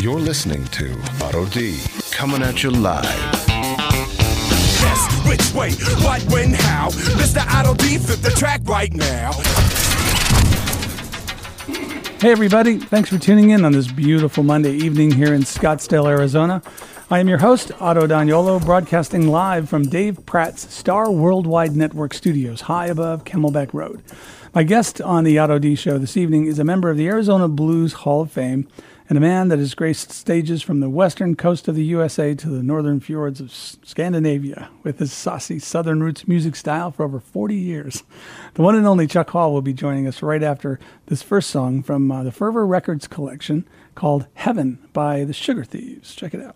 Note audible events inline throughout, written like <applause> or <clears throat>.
You're listening to Otto D coming at you live. Yes, which way, what, when, how? Mr. Otto D, flip the track right now. Hey, everybody. Thanks for tuning in on this beautiful Monday evening here in Scottsdale, Arizona. I am your host, Otto Daniolo, broadcasting live from Dave Pratt's Star Worldwide Network studios, high above Camelback Road. My guest on the Otto D Show this evening is a member of the Arizona Blues Hall of Fame and a man that has graced stages from the western coast of the USA to the northern fjords of Scandinavia with his saucy southern roots music style for over 40 years. The one and only Chuck Hall will be joining us right after this first song from uh, the Fervor Records collection called Heaven by the Sugar Thieves. Check it out.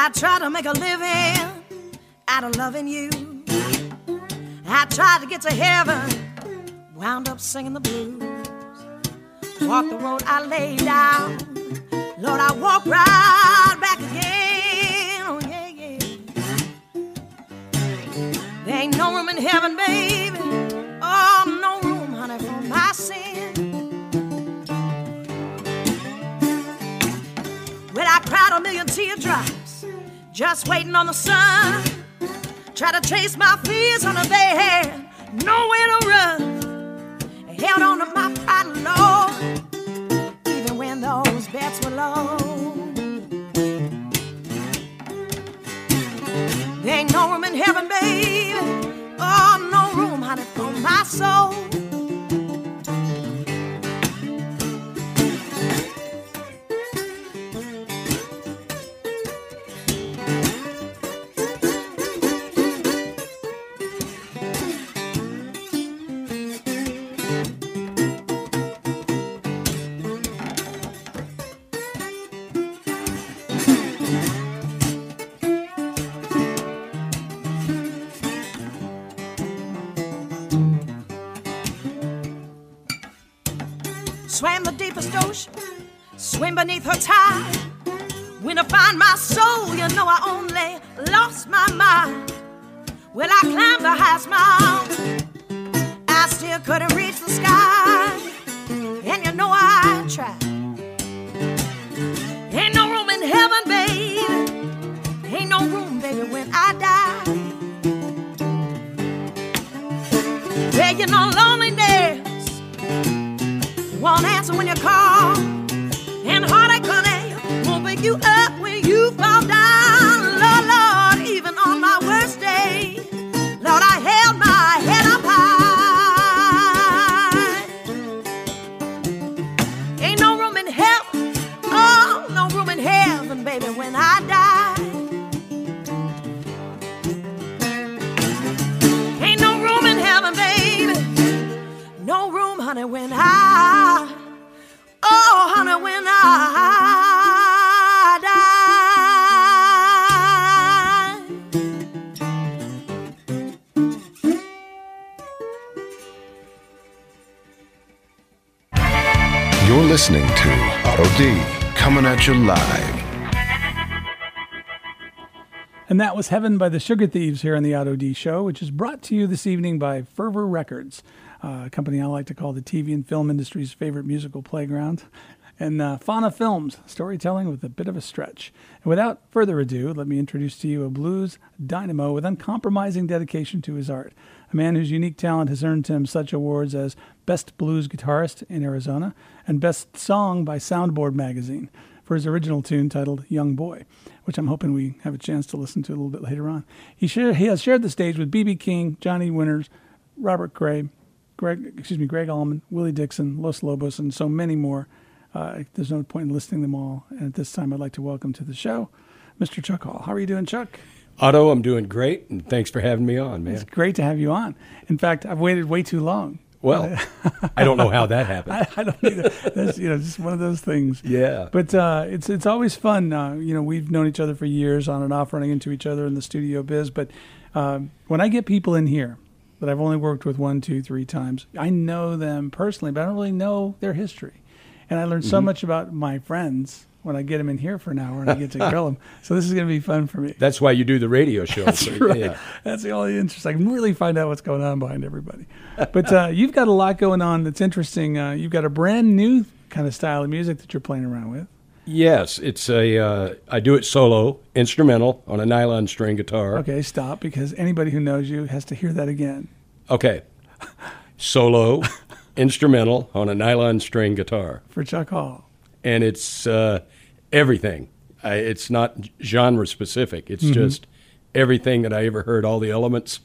I tried to make a living out of loving you. I tried to get to heaven, wound up singing the blues. Walk the road I laid down. Lord, I walk right back again. Oh, yeah, yeah. There ain't no room in heaven, baby. Oh, no room, honey, for my sin. Well, I cried a million teardrops, just waiting on the sun. Try to chase my fears on they had nowhere to run. Held on to my pride, Lord, even when those bets were low. There ain't no room in heaven, baby. Oh, no room, honey, for my soul. Beneath her tie. When I find my soul, you know I only lost my mind. Well, I climbed the highest mountain, I still couldn't reach the sky. And you know I tried. Ain't no room in heaven, baby. Ain't no room, baby, when I die. You know loneliness won't answer when you call. You up You're listening to Otto D coming at you live. And that was Heaven by the Sugar Thieves here on the Otto D Show, which is brought to you this evening by Fervor Records, uh, a company I like to call the TV and film industry's favorite musical playground, and uh, Fauna Films, storytelling with a bit of a stretch. And without further ado, let me introduce to you a blues dynamo with uncompromising dedication to his art, a man whose unique talent has earned him such awards as Best Blues Guitarist in Arizona and Best Song by Soundboard Magazine for his original tune titled Young Boy, which I'm hoping we have a chance to listen to a little bit later on. He, share, he has shared the stage with B.B. King, Johnny Winters, Robert Cray, Greg, excuse me, Gregg Allman, Willie Dixon, Los Lobos, and so many more. Uh, there's no point in listing them all. And at this time, I'd like to welcome to the show Mr. Chuck Hall. How are you doing, Chuck? Otto, I'm doing great, and thanks for having me on, man. It's great to have you on. In fact, I've waited way too long. Well, I don't know how that <laughs> happened. I, I don't either. That's you know just one of those things. Yeah. But uh, it's it's always fun. Uh, you know, we've known each other for years, on and off, running into each other in the studio biz. But um, when I get people in here that I've only worked with one, two, three times, I know them personally, but I don't really know their history. And I learned so much about my friends when I get them in here for an hour and I get to grill them. <laughs> So this is going to be fun for me. That's why you do the radio show. That's so, right. yeah. That's the only interest. I can really find out what's going on behind everybody. But uh, you've got a lot going on that's interesting. Uh, you've got a brand new kind of style of music that you're playing around with. Yes, it's a. Uh, I do it solo, instrumental on a nylon string guitar. Okay, stop because anybody who knows you has to hear that again. Okay. Solo, <laughs> instrumental on a nylon string guitar, For Chuck Hall. And it's uh, everything. I, it's not genre specific. It's just everything that I ever heard. All the elements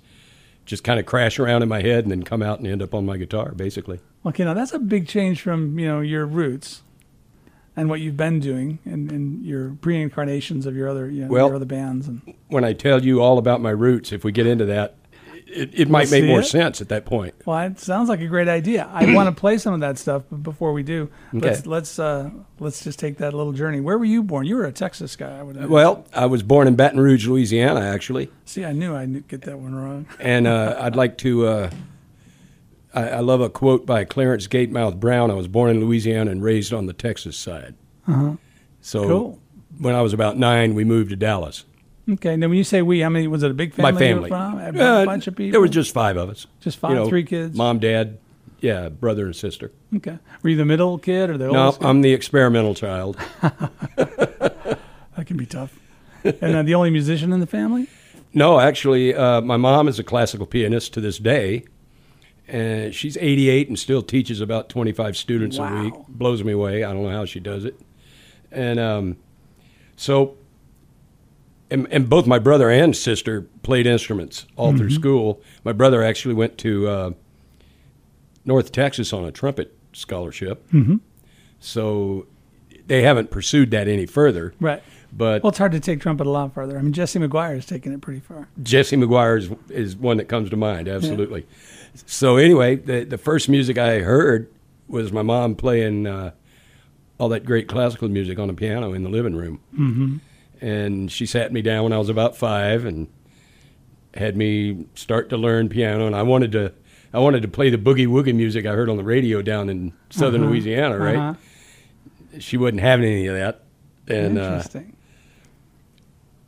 just kind of crash around in my head and then come out and end up on my guitar, basically. Okay, now that's a big change from you know your roots and what you've been doing and, and your pre-incarnations of your other you know, Well- your other bands and When I tell you all about my roots, if we get into that, it, it might make more it. sense at that point. well it sounds like a great idea i want <clears throat> to play some of that stuff but before we do let's let's uh let's just take that little journey where were you born you were a texas guy i would. Well, I was born in Baton Rouge, Louisiana, actually. see i knew i'd get that one wrong <laughs> And uh, I'd like to. Uh, I, I love a quote by Clarence Gatemouth Brown. I was born in Louisiana and raised on the Texas side. Uh-huh. So Cool. when I was about nine, we moved to Dallas. Okay now when you say we how many was it a big family My you family, from? a Uh, bunch of people There was just five of us. Just five- three kids? Mom, dad, yeah, brother and sister. okay were you the middle kid or the No, oldest kid? I'm the experimental child. <laughs> that can be tough and uh, the only musician in the family No, actually, uh, my mom is a classical pianist to this day. And she's 88 and still teaches about 25 students Wow. a week. Blows me away. I don't know how she does it. And um, so, and, and both my brother and sister played instruments all through school. My brother actually went to uh, North Texas on a trumpet scholarship. Mm-hmm. So they haven't pursued that any further. right But well it's hard to take trumpet a lot further. i mean jesse mcguire has taken it pretty far Jesse McGuire is, is one that comes to mind, absolutely. So anyway, the the first music I heard was my mom playing uh, all that great classical music on the piano in the living room, mm-hmm. And she sat me down when I was about five and had me start to learn piano, and I wanted to I wanted to play the boogie woogie music I heard on the radio down in southern Louisiana, right? Uh-huh. She wasn't having any of that, and uh, interesting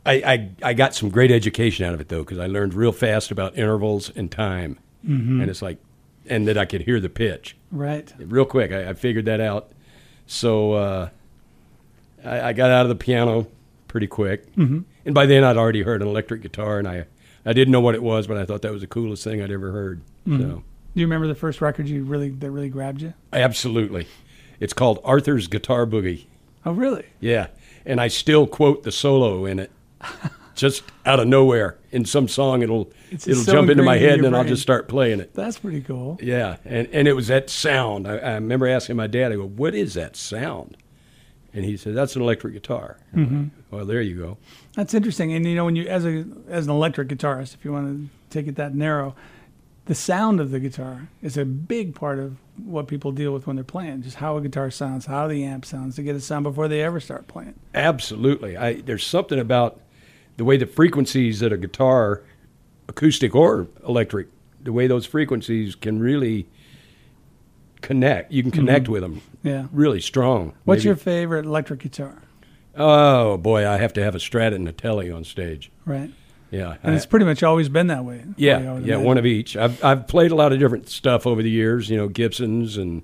I, I, I got some great education out of it though because I learned real fast about intervals and time, Mm-hmm. and it's like, and that I could hear the pitch right real quick. I, I figured that out, so uh, I, I got out of the piano pretty quick, mm-hmm. and by then I'd already heard an electric guitar, and I I didn't know what it was, but I thought that was the coolest thing I'd ever heard. Mm-hmm. So Do you remember the first record you really that really grabbed you? absolutely, it's called Arthur's Guitar Boogie. Oh, really? Yeah, and I still quote the solo in it, just out of nowhere. In some song, it'll It's it'll so jump into my ingrained in head, and then I'll just start playing it. That's pretty cool. Yeah, and and it was that sound. I, I remember asking my dad, I go, "What is that sound?" And he said, "That's an electric guitar." Mm-hmm. like, well, there you go. That's interesting. And you know, when you as a as an electric guitarist, if you want to take it that narrow, the sound of the guitar is a big part of what people deal with when they're playing. Just how a guitar sounds, how the amp sounds, to get a sound before they ever start playing. Absolutely. I, there's something about the way the frequencies that a guitar, acoustic or electric, the way those frequencies can really connect. You can connect with them Yeah. really strong. Mm-hmm. What's Maybe- your favorite electric guitar? Oh boy, I have to have a Strat and a Telly on stage. Right. Yeah, And I- it's pretty much always been that way. yeah, yeah, imagine. one of each. I've I've played a lot of different stuff over the years. You know, Gibsons and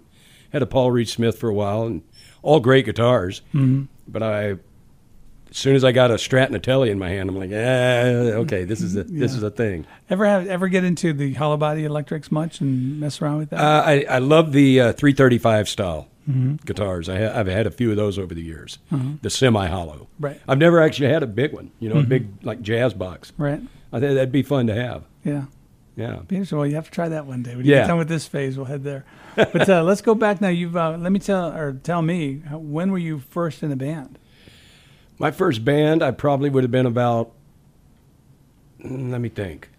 had a Paul Reed Smith for a while, and all great guitars. Mm-hmm. But I, as soon as I got a Strat and a Telly in my hand, I'm like, ah, okay, this is a this is a thing. Ever have ever get into the hollow body electrics much and mess around with that? Uh, I I love the uh, 335 style Mm-hmm. guitars. I ha- I've had a few of those over the years. The semi hollow. Right. I've never actually had a big one. You know, a big like jazz box. right. I think that'd be fun to have. Yeah. Yeah. Be interesting. Well, you have to try that one day. When you Yeah. get done with this phase, we'll head there. But uh, <laughs> let's go back now. You've uh, let me tell or tell me when were you first in a band? My first band, I probably would have been about, mm, let me think,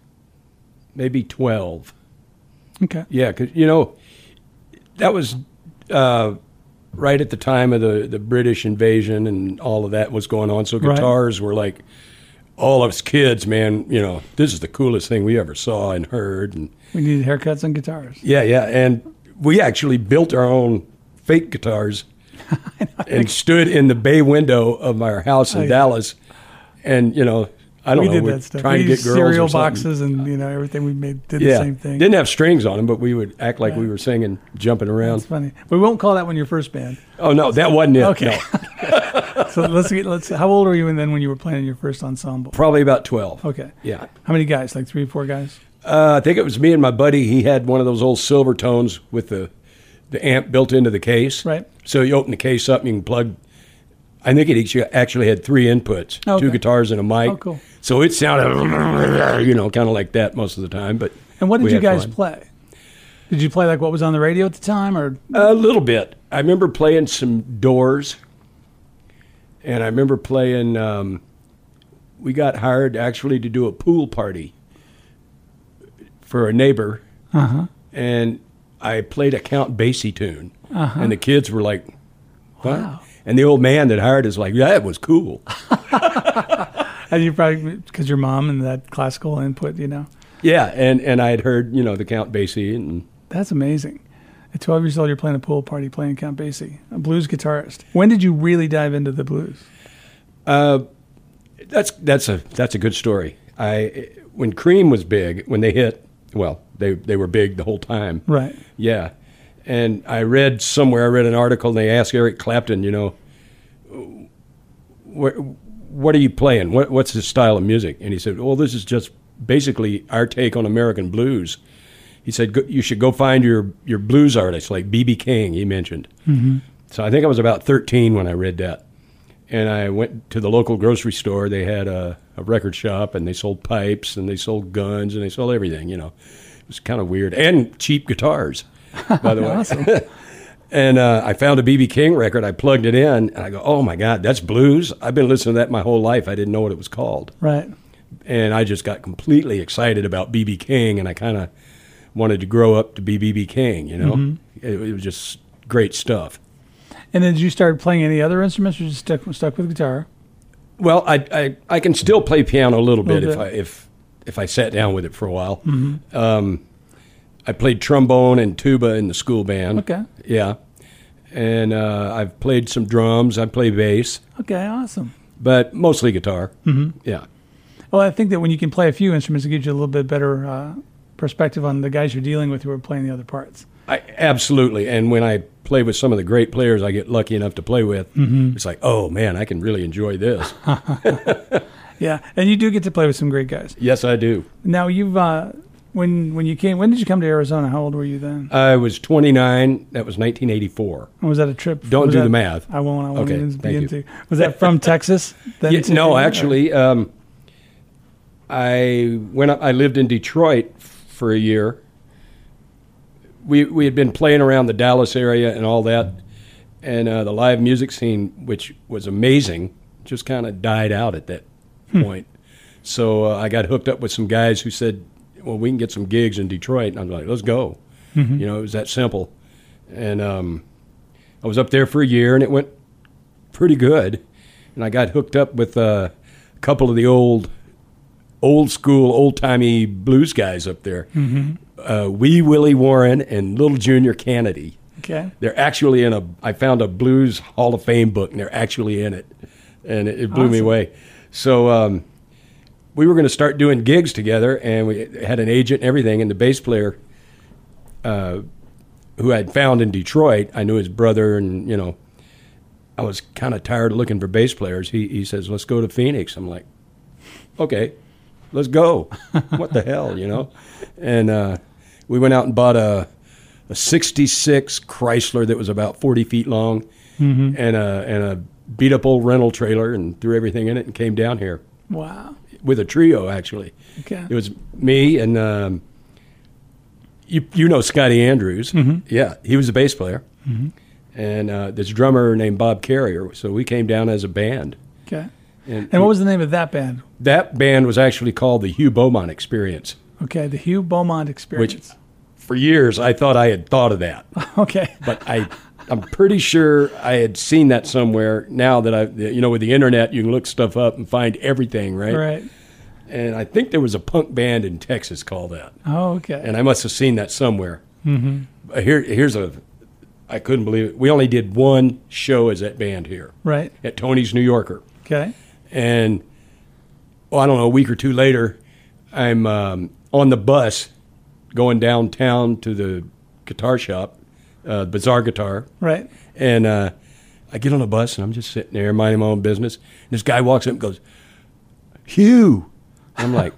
maybe 12. Okay. Yeah, because, you know, that was uh, right at the time of the, the British invasion and all of that was going on. So Right. guitars were like, all of us kids, man, you know, this is the coolest thing we ever saw and heard. And We needed haircuts on guitars. yeah, yeah. And we actually built our own fake guitars <laughs> and stood in the bay window of our house in Oh, yeah. Dallas, and you know, I don't we know, did that stuff. trying we to get girls cereal boxes and you know everything we made did Yeah, the same thing. didn't have strings on them, but we would act like we were singing, jumping around. That's funny. We won't call that one your first band. Oh no, that wasn't it. Okay. no. <laughs> So let's get let's. How old were you and then when you were playing your first ensemble? probably about twelve. Okay. Yeah. How many guys? Like three or four guys? Uh, I think it was me and my buddy. He had one of those old Silvertones with the the amp built into the case. Right. So you open the case up and you can plug. I think it actually had three inputs, Okay. two guitars and a mic. Oh, cool. So it sounded, <laughs> you know, kind of like that most of the time. But And what did you guys fun. play? Did you play like what was on the radio at the time, or A little bit. I remember playing some Doors, and I remember playing. Um, we got hired actually to do a pool party for a neighbor, Uh-huh. and I played a Count Basie tune, uh-huh. and the kids were like, "What?" Wow. And the old man that hired us like, "Yeah, that was cool." <laughs> and you probably because your mom and that classical input, you know, yeah, and and I had heard you know the Count Basie, and that's amazing. At 12 years old, you're playing a pool party, playing Count Basie, a blues guitarist. When did you really dive into the blues? Uh, that's that's a that's a good story. I when Cream was big, when they hit, well, they they were big the whole time. Right. Yeah. And I read somewhere, I read an article, and they asked Eric Clapton, you know, what, what are you playing? What, what's his style of music? And he said, well, this is just basically our take on American blues. He said, you should go find your, your blues artists, like B.B. King, he mentioned. Mm-hmm. So I think I was about 13 when I read that. And I went to the local grocery store. They had a, a record shop, and they sold pipes, and they sold guns, and they sold everything, you know. It was kind of weird. And cheap guitars, <laughs> by the way. <laughs> And uh, I found a BB King record. I plugged it in, and I go, "Oh my God, that's blues!" I've been listening to that my whole life. I didn't know what it was called, Right. and I just got completely excited about BB King, and I kind of wanted to grow up to be BB King. You know, it, it was just great stuff. And then did you start playing any other instruments, or just stuck stuck with guitar? Well, I I, I can still play piano a little bit, Little if bit. I if if I sat down with it for a while. Um, I played trombone and tuba in the school band. Okay. Yeah, and uh, I've played some drums. I play bass. Okay, awesome. but mostly guitar. Mm-hmm. Yeah. Well, I think that when you can play a few instruments, it gives you a little bit better uh, perspective on the guys you're dealing with who are playing the other parts. I, absolutely. And when I play with some of the great players I get lucky enough to play with, it's like, oh man, I can really enjoy this. <laughs> Yeah, and you do get to play with some great guys. yes, I do. Now you've uh, when when you came, when did you come to Arizona? How old were you then? I was 29. That was 1984. Or was that a trip? Don't do that- the math. I won't. I won't Okay, even thank begin you. to. Was that from Texas? then Yeah, no, actually, um, I went. Up, I lived in Detroit for a year. We we had been playing around the Dallas area and all that, and uh, the live music scene, which was amazing, just kind of died out at that point. So uh, I got hooked up with some guys who said, "Well, we can get some gigs in Detroit," and I was like, "Let's go." You know, it was that simple, and um, I was up there for a year, and it went pretty good. And I got hooked up with uh, a couple of the old, old school, old timey blues guys up there. Mm-hmm. Uh, Wee Willie Warren and Little Junior Kennedy. Okay. They're actually in a. I found a blues Hall of Fame book, and they're actually in it, and it, it blew me away. So um, we were going to start doing gigs together, and we had an agent and everything. And the bass player, uh, who I'd found in Detroit, I knew his brother, and you know, I was kind of tired of looking for bass players. He he says, "Let's go to Phoenix." I'm like, "Okay, let's go." <laughs> what the hell, you know? And uh, we went out and bought a a '66 Chrysler that was about 40 feet long, and a and a beat up old rental trailer, and threw everything in it, and came down here Wow. with a trio. Actually, Okay. it was me and um, you. You know Scotty Andrews? Yeah, he was a bass player, and uh, this drummer named Bob Carrier. So we came down as a band. Okay. And, And what was the name of that band? that band was actually called the Hugh Beaumont Experience. Okay, the Hugh Beaumont Experience. Which, For years, I thought I had thought of that, <laughs> okay. but I, I'm pretty sure I had seen that somewhere. Now that I, you know, with the internet, you can look stuff up and find everything, right? Right. And I think there was a punk band in Texas called that. Oh, okay. and I must have seen that somewhere. Mm-hmm. Here, here's a I couldn't believe it. We only did one show as that band here Right. at Tony's New Yorker. Okay. And, well, I don't know, a week or two later, I'm um, on the bus going downtown to the guitar shop, uh, Bazaar Guitar. Right. And uh, I get on the bus and I'm just sitting there minding my own business. And this guy walks up and goes, Hugh. I'm like,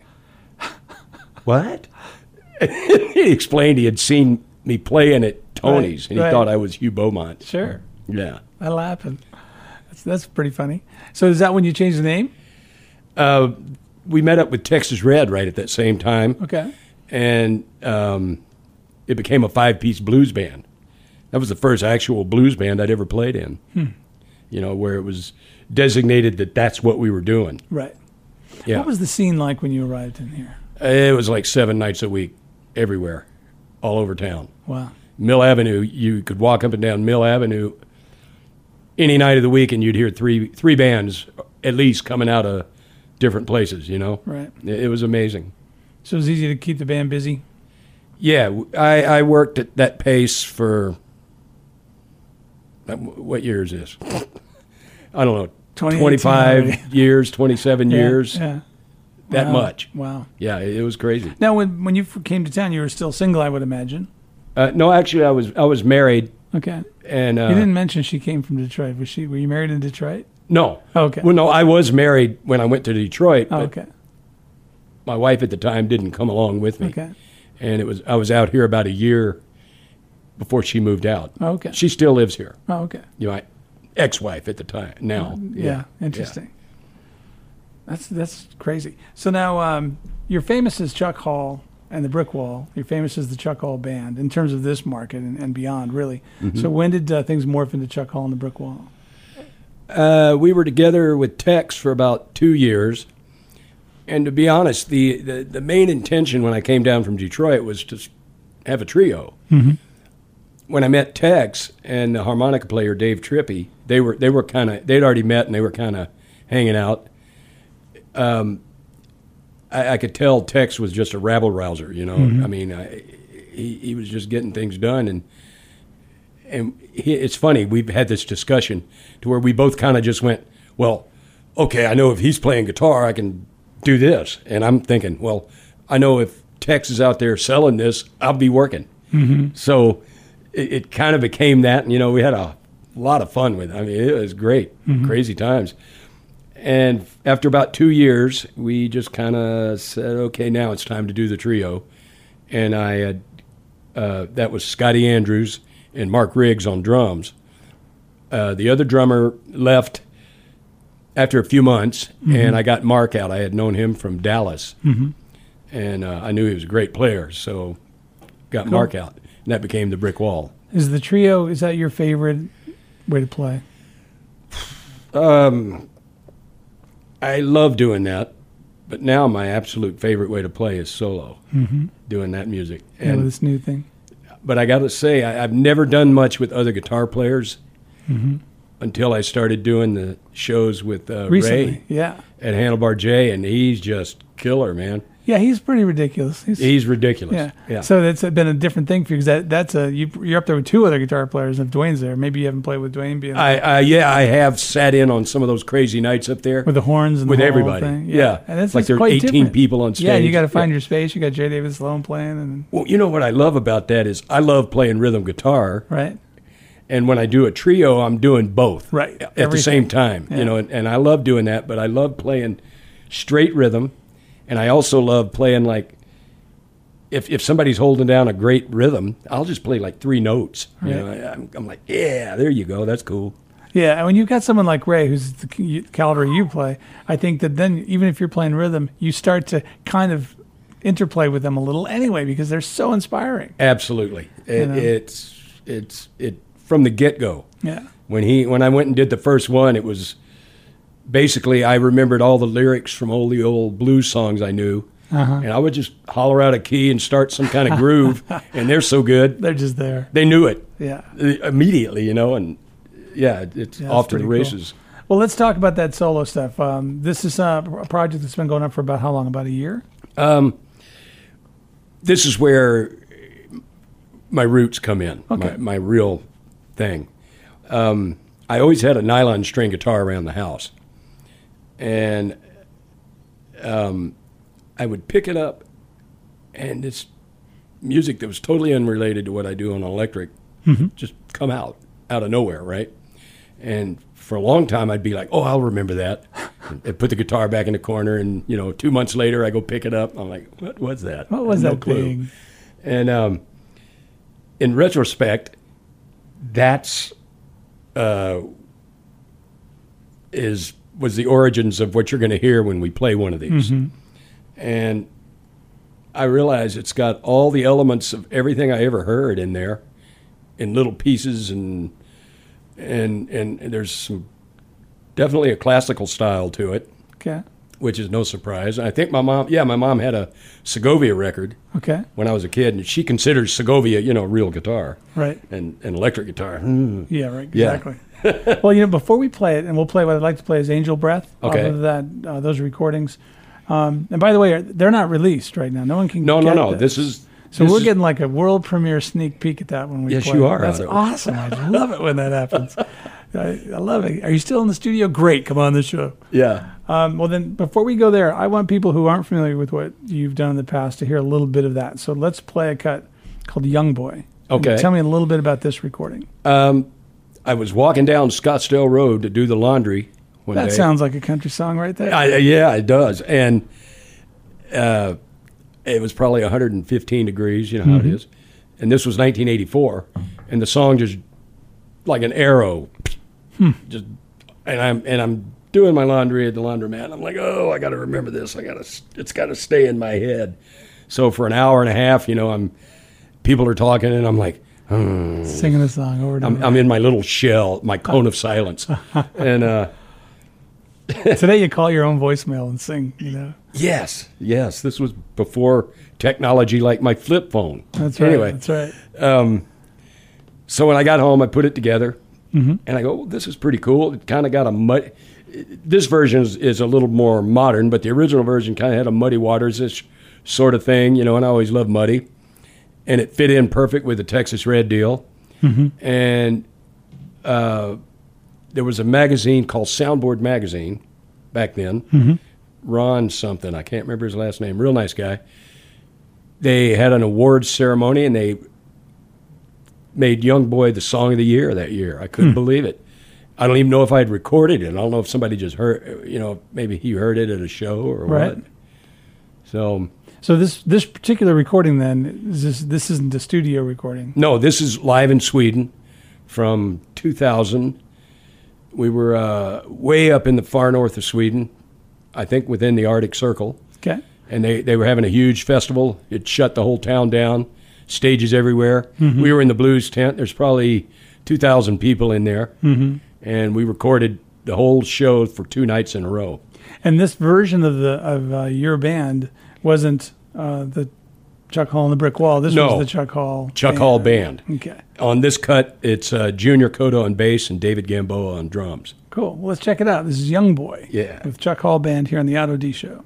<laughs> what? <laughs> he explained he had seen me playing at Tony's Right, and he right. thought I was Hugh Beaumont. Sure. Yeah. That'll happen. That's pretty funny. So is that when you changed the name? Uh, we met up with Texas Red right at that same time. Okay. and um, it became a five piece blues band. That was the first actual blues band I'd ever played in. You know, where it was designated that that's what we were doing. Right. Yeah, What was the scene like when you arrived in here? it was like seven nights a week, everywhere, all over town. Wow. Mill Avenue, you could walk up and down Mill Avenue any night of the week, and you'd hear three three bands at least coming out of different places. You know, Right. It, it was amazing. So it was easy to keep the band busy. Yeah, I, I worked at that pace for uh, what year is this? <laughs> I don't know, 25 <laughs> years, 27 <laughs> Yeah, years, Yeah. that Wow. much. Wow. Yeah, it, it was crazy. Now, when when you came to town, you were still single, I would imagine. Uh, no, actually, I was I was married, Okay. and uh, you didn't mention she came from Detroit. Was she? Were you married in Detroit? no. Okay. Well, no, I was married when I went to Detroit, Oh, but okay. my wife at the time didn't come along with me, Okay. and it was I was out here about a year before she moved out. Oh, okay. She still lives here. Oh, okay. You know, my ex-wife at the time. Now, Yeah. Interesting. That's that's crazy. So now um, you're famous as Chuck Hall and the Brick Wall. You're famous as the Chuck Hall Band in terms of this market and, and beyond, really. Mm-hmm. So when did uh, things morph into Chuck Hall and the Brick Wall? Uh, we were together with Tex for about two years. And to be honest, the, the, the main intention when I came down from Detroit was to have a trio. When I met Tex and the harmonica player Dave Trippy, they were they were kind of they'd already met and they were kind of hanging out. Um, I, I could tell Tex was just a rabble rouser. You know, mm-hmm. I mean, I, he he was just getting things done and and he, it's funny we've had this discussion to where we both kind of just went well okay i know if he's playing guitar i can do this. And i'm thinking well i know if tex is out there selling this i'll be working. Mm-hmm. So it, it kind of became that and you know we had a lot of fun with it. I mean it was great. Mm-hmm. Crazy times and after about two years we just kind of said okay now it's time to do the trio and i had uh, that was Scotty Andrews and Mark Riggs on drums. Uh, the other drummer left after a few months, and I got Mark out. I had known him from Dallas, and uh, I knew he was a great player, so got Mark out, and that became the brick wall. Is the trio, is that your favorite way to play? I love doing that, but now my absolute favorite way to play is solo, doing that music. Yeah, And this new thing? but I got to say, I, I've never done much with other guitar players until I started doing the shows with uh, Recently. Ray Yeah. at Handlebar J, and he's just killer, man. Yeah, he's pretty ridiculous. He's, He's ridiculous. yeah. yeah. So that's been a different thing for you because that, that's a, you, you're up there with two other guitar players. If Dwayne's there, maybe you haven't played with Dwayne being I, I yeah, I have sat in on some of those crazy nights up there with the horns and with the whole everybody. Thing. Yeah, And that's like it's there are quite 18 different. people on stage. Yeah, you got to find your space. You got Jay Davis Sloan playing, and Well, you know what I love about that is I love playing rhythm guitar, right, and when I do a trio, I'm doing both Right. at the Everything. same time. You know, and, and I love doing that. But I love playing straight rhythm, and I also love playing like if if somebody's holding down a great rhythm, I'll just play like three notes. You know, I- I'm, I'm like, yeah, there you go, that's cool. yeah. And when you've got someone like Ray, who's the caliber you play, I think that then even if you're playing rhythm, you start to kind of interplay with them a little anyway because they're so inspiring. Absolutely, it, know? it's it's it from the get go. Yeah, when he when I went and did the first one, it was basically I remembered all the lyrics from all the old blues songs I knew, Uh-huh. and I would just holler out a key and start some kind of groove, <laughs> and they're so good they're just there. they knew it Yeah. uh, immediately, you know, and yeah, it's Yeah, off to the pretty cool. races. Well, let's talk about that solo stuff. Um, this is uh, a project that's been going on for about how long? About a year. This is where my roots come in, Okay. my, my real thing. Um, I always had a nylon string guitar around the house, and um, I would pick it up, and it's music that was totally unrelated to what I do on electric, just come out out of nowhere, right? And for a long time, I'd be like, "Oh, I'll remember that," and put the guitar back in the corner, and you know, two months later, I go pick it up. I'm like, "What was that? What was No that clue." thing? And um, in retrospect, that's uh, is was the origins of what you're going to hear when we play one of these. And I realize it's got all the elements of everything I ever heard in there, in little pieces, and and and, there's some definitely a classical style to it, Okay. which is no surprise. I think my mom, yeah, my mom had a Segovia record Okay. when I was a kid, and she considers Segovia, you know, real guitar Right. and, and electric guitar. Hmm. Yeah, right. Yeah. Exactly. <laughs> well, you know, before we play it, and we'll play what I'd like to play is Angel Breath. Okay. Of that, uh, those recordings. Um, and by the way, they're not released right now. No one can. Get it. No, no, no. This is So this we're is- getting like a world premiere sneak peek at that when we Yes, play. you are, That's awesome. I love it when that happens. <laughs> I, I love it. Are you still in the studio? Great. Come on the show. yeah. Um, well, then, before we go there, I want people who aren't familiar with what you've done in the past to hear a little bit of that. So let's play a cut called Young Boy. Okay. Tell me a little bit about this recording. Um, I was walking down Scottsdale Road to do the laundry one That day. sounds like a country song right there. I, yeah, it does, and uh, it was probably 115 degrees. You know how it is, and this was 1984, and the song just like an arrow, just and I'm and I'm doing my laundry at the laundromat. I'm like, oh, I got to remember this. I got to. It's got to stay in my head. So for an hour and a half, you know, I'm people are talking, and I'm like. Singing the song over I'm. I'm in my little shell, my cone of silence, <laughs> and uh, Today you call your own voicemail and sing. You know. Yes, yes. This was before technology like my flip phone. That's right. Anyway, That's right. so when I got home, I put it together, Mm-hmm. and I go, well, "This is pretty cool." It kind of got a mud. This version is, is a little more modern, but the original version kind of had a Muddy Waters-ish sort of thing, you know. And I always loved Muddy, and it fit in perfect with the Texas Red deal. Mm-hmm. And uh, there was a magazine called Soundboard Magazine back then. Mm-hmm. Ron something. I can't remember his last name. Real nice guy. They had an awards ceremony and they made Young Boy the song of the year that year. I couldn't believe it. I don't even know if I had recorded it. I don't know if somebody just heard, you know, maybe he heard it at a show or Right. what. So, So this this particular recording then is this this isn't a studio recording. no, this is live in Sweden from 2000. We were uh, way up in the far north of Sweden, I think within the Arctic Circle. Okay. and they, they were having a huge festival. It shut the whole town down, stages everywhere. We were in the blues tent. There's probably 2,000 people in there, mm-hmm. and we recorded the whole show for two nights in a row. And this version of the of uh, your band wasn't uh, the Chuck Hall and the Brick Wall. This No. was the Chuck Hall. Chuck Hall Band. Okay. On this cut, it's uh, Junior Cotto on bass and David Gamboa on drums. Cool. Well, let's check it out. This is Young Boy. Yeah. With Chuck Hall Band here on the Otto D Show.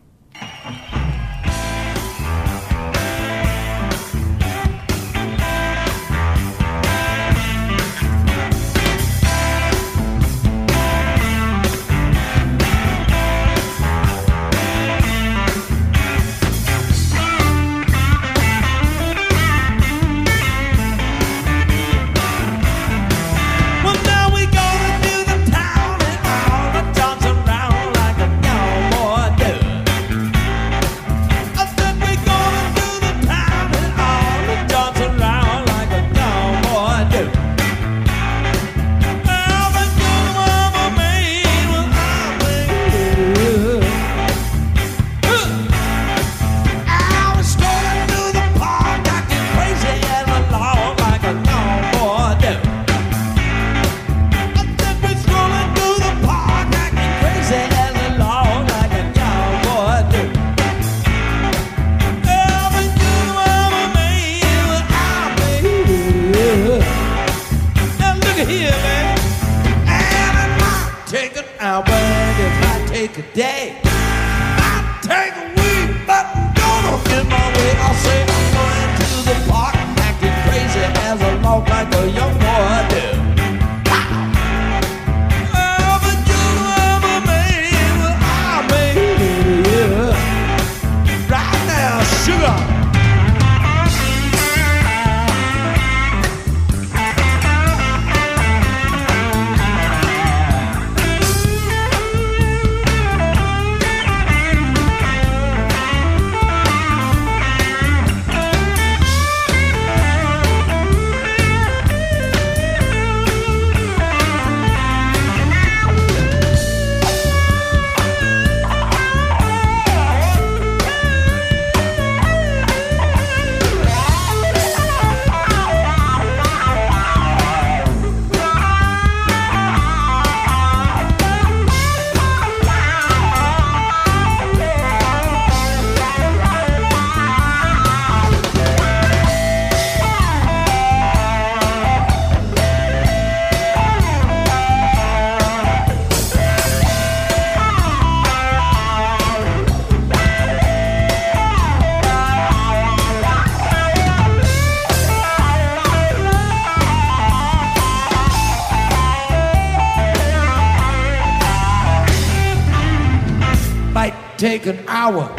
Hour,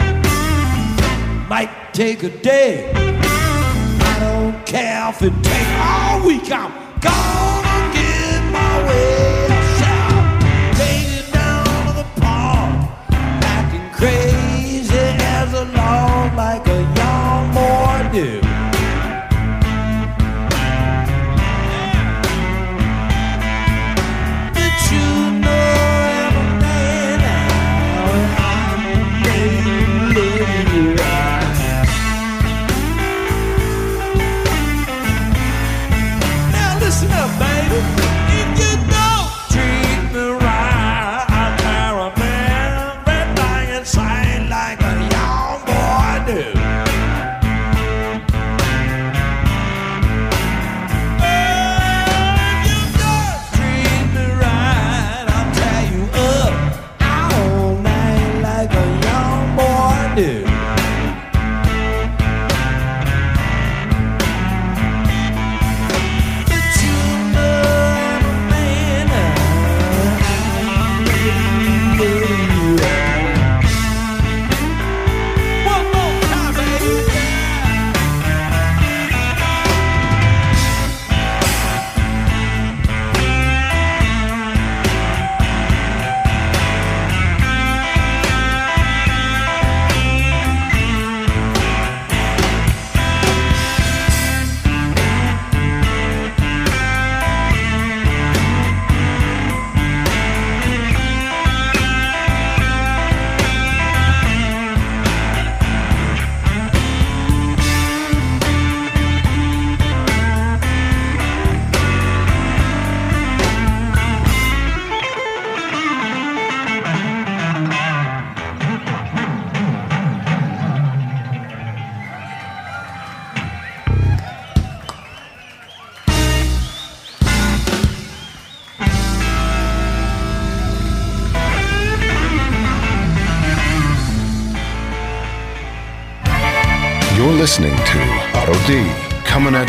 might take a day. I don't care if it takes all week. I'm gonna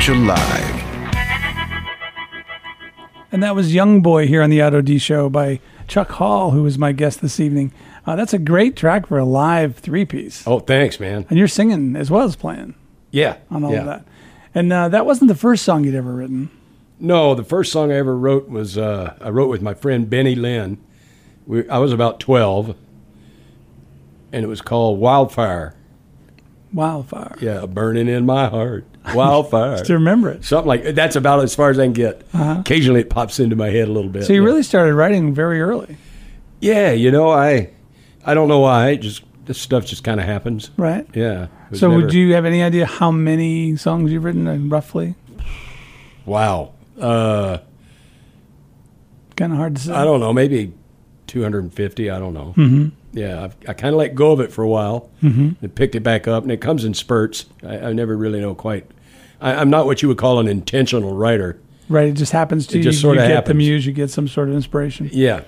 coming live. And that was Young Boy here on the Otto D Show by Chuck Hall, who was my guest this evening. Uh, that's a great track for a live three piece. Oh, thanks, man. And you're singing as well as playing Yeah. on all yeah. of that. And uh, that wasn't the first song you'd ever written. No, the first song I ever wrote was uh, I wrote with my friend Benny Lynn. We, I was about 12, and it was called Wildfire. Wildfire. Yeah, burning in my heart. Wildfire. <laughs> To remember it. Something like that's about as far as I can get. Occasionally it pops into my head a little bit. Uh-huh. So you yeah. really started writing very early, Yeah, you know, I I don't know why. It Just this stuff just kind of happens. right? Yeah. So never- would you have any idea how many songs you've written uh, roughly? Wow. Uh, Kind of hard to say. I don't know. Maybe 250. I don't know. Mm-hmm. Yeah, I've, I kind of let go of it for a while. Mm-hmm. And picked it back up, and it comes in spurts. I, I never really know quite. I, I'm not what you would call an intentional writer. Right, it just happens to It you. just you sorta get the muse, you get some sort of inspiration. Yeah,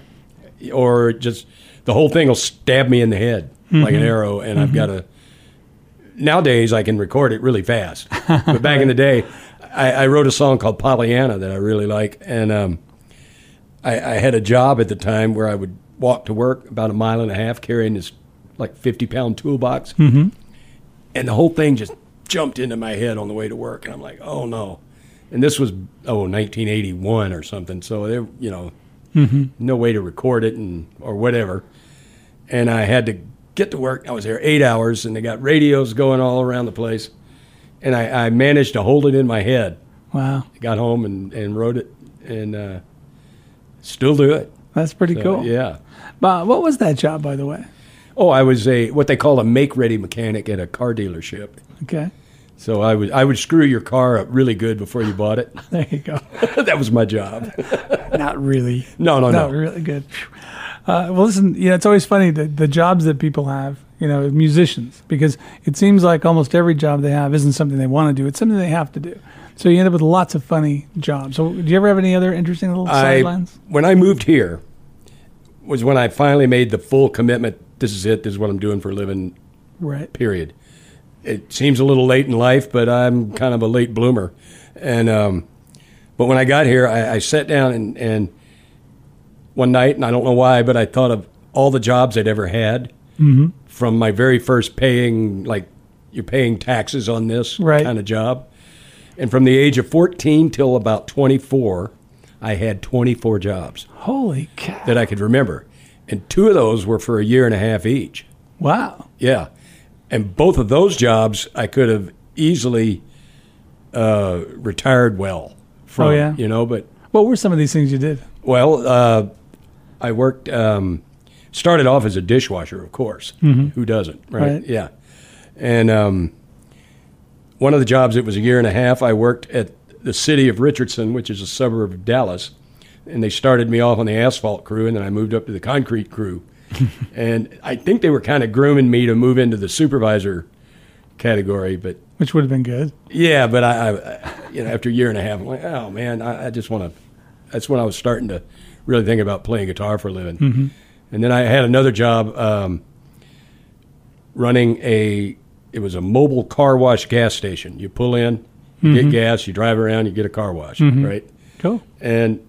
or just the whole thing will stab me in the head like an arrow, and I've got to. Nowadays, I can record it really fast, but back in the day, I, I wrote a song called Pollyanna that I really like, and um, I, I had a job at the time where I would walk to work about a mile and a half carrying this like fifty pound toolbox, mm-hmm. and the whole thing just jumped into my head on the way to work, and I'm like, oh no. And this was oh 1981 or something, so there you know no way to record it and or whatever. And I had to get to work. I was there eight hours, and they got radios going all around the place. And I, I managed to hold it in my head. Wow, Got home and, and wrote it, and uh, still do it. that's pretty So, cool. Yeah. But what was that job, by the way? Oh, I was a what they call a make-ready mechanic at a car dealership. Okay, So I would I would screw your car up really good before you bought it. <laughs> there you go. <laughs> that was my job. <laughs> Not really. No, no, Not no. really good. Uh, well, listen, you know, it's always funny the, the jobs that people have, you know, musicians, because it seems like almost every job they have isn't something they want to do; it's something they have to do. So you end up with lots of funny jobs. So, do you ever have any other interesting little I sidelines? when I moved here was when I finally made the full commitment. This is it. This is what I'm doing for a living. Right. Period. It seems a little late in life, but I'm kind of a late bloomer. And um, but when I got here, I, I sat down and, and one night, and I don't know why, but I thought of all the jobs I'd ever had from my very first paying, like you're paying taxes on this Right. kind of job. And from the age of 14 till about 24, I had 24 jobs Holy cow! that I could remember. And two of those were for a year and a half each. Wow. Yeah. And both of those jobs I could have easily uh, retired well from. Oh, yeah? You know, but, What were some of these things you did? well, uh, I worked, um, started off as a dishwasher, of course. Who doesn't, right? Mm-hmm. Right. Yeah. And um, one of the jobs, it was a year and a half, I worked at the city of Richardson, which is a suburb of Dallas. And they started me off on the asphalt crew, and then I moved up to the concrete crew. <laughs> and I think they were kind of grooming me to move into the supervisor category, but Which would have been good. yeah, but I, I you know, after a year and a half, I'm like, oh man, I, I just want to. That's when I was starting to really think about playing guitar for a living. And then I had another job um, running a. It was a mobile car wash gas station. You pull in, you get gas, you drive around, you get a car wash, right? Cool. And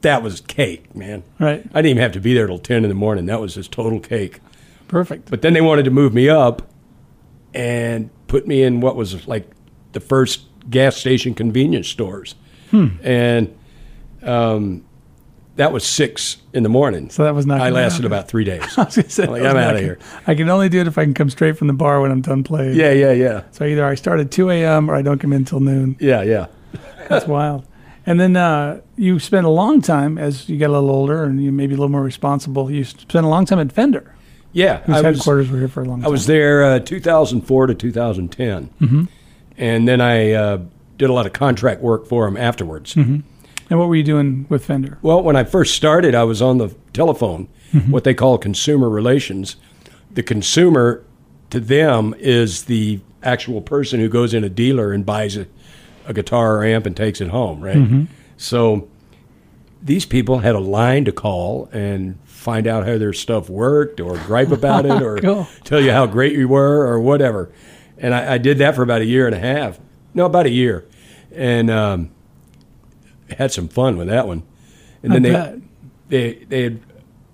that was cake, man. Right. I didn't even have to be there till ten in the morning. That was just total cake. Perfect. But then they wanted to move me up and put me in what was like the first gas station convenience stores. Hmm. And um, that was six in the morning. So that was not I lasted happen. about three days. <laughs> I was I'm like, was not outta here. I can only do it if I can come straight from the bar when I'm done playing. yeah, yeah, yeah. So either I start at 2 a.m. or I don't come in till noon. Yeah, yeah. That's wild. And then uh, you spent a long time as you got a little older and you maybe a little more responsible. You spent a long time at Fender, Yeah. whose I was, headquarters were here for a long time. I was there uh, 2004 to 2010. Mm-hmm. And then I uh, did a lot of contract work for them afterwards. And what were you doing with Fender? Well, when I first started, I was on the telephone, what they call consumer relations. The consumer, to them, is the actual person who goes in a dealer and buys a, a guitar or amp and takes it home, right? So these people had a line to call and find out how their stuff worked or gripe <laughs> about it or Cool. tell you how great you were or whatever. And I, I did that for about a year and a half. No, about a year. And um, had some fun with that one. And then they, they they had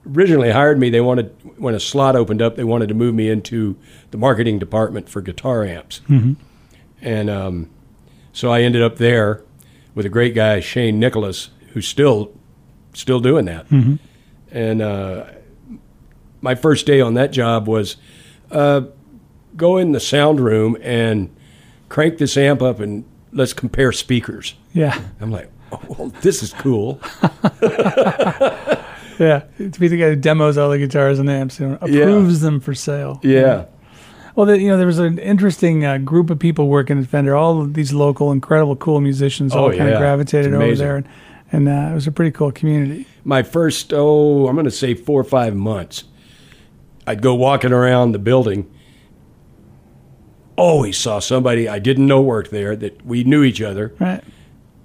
originally hired me. They wanted when a slot opened up, they wanted to move me into the marketing department for guitar amps. Mm-hmm. And um, so I ended up there with a great guy, Shane Nicholas, who's still still doing that. And uh, my first day on that job was uh, go in the sound room and crank this amp up and let's compare speakers. Yeah. I'm like, oh, well, this is cool. <laughs> Yeah. To be the guy who demos all the guitars and amps, know, approves them for sale. Yeah. Well, the, you know, there was an interesting uh, group of people working at Fender. All of these local, incredible, cool musicians all Oh, kind yeah. of gravitated over there, and, and uh, it was a pretty cool community. My first, oh, I'm going to say four or five months, I'd go walking around the building. Always saw somebody I didn't know worked there that we knew each other. Right.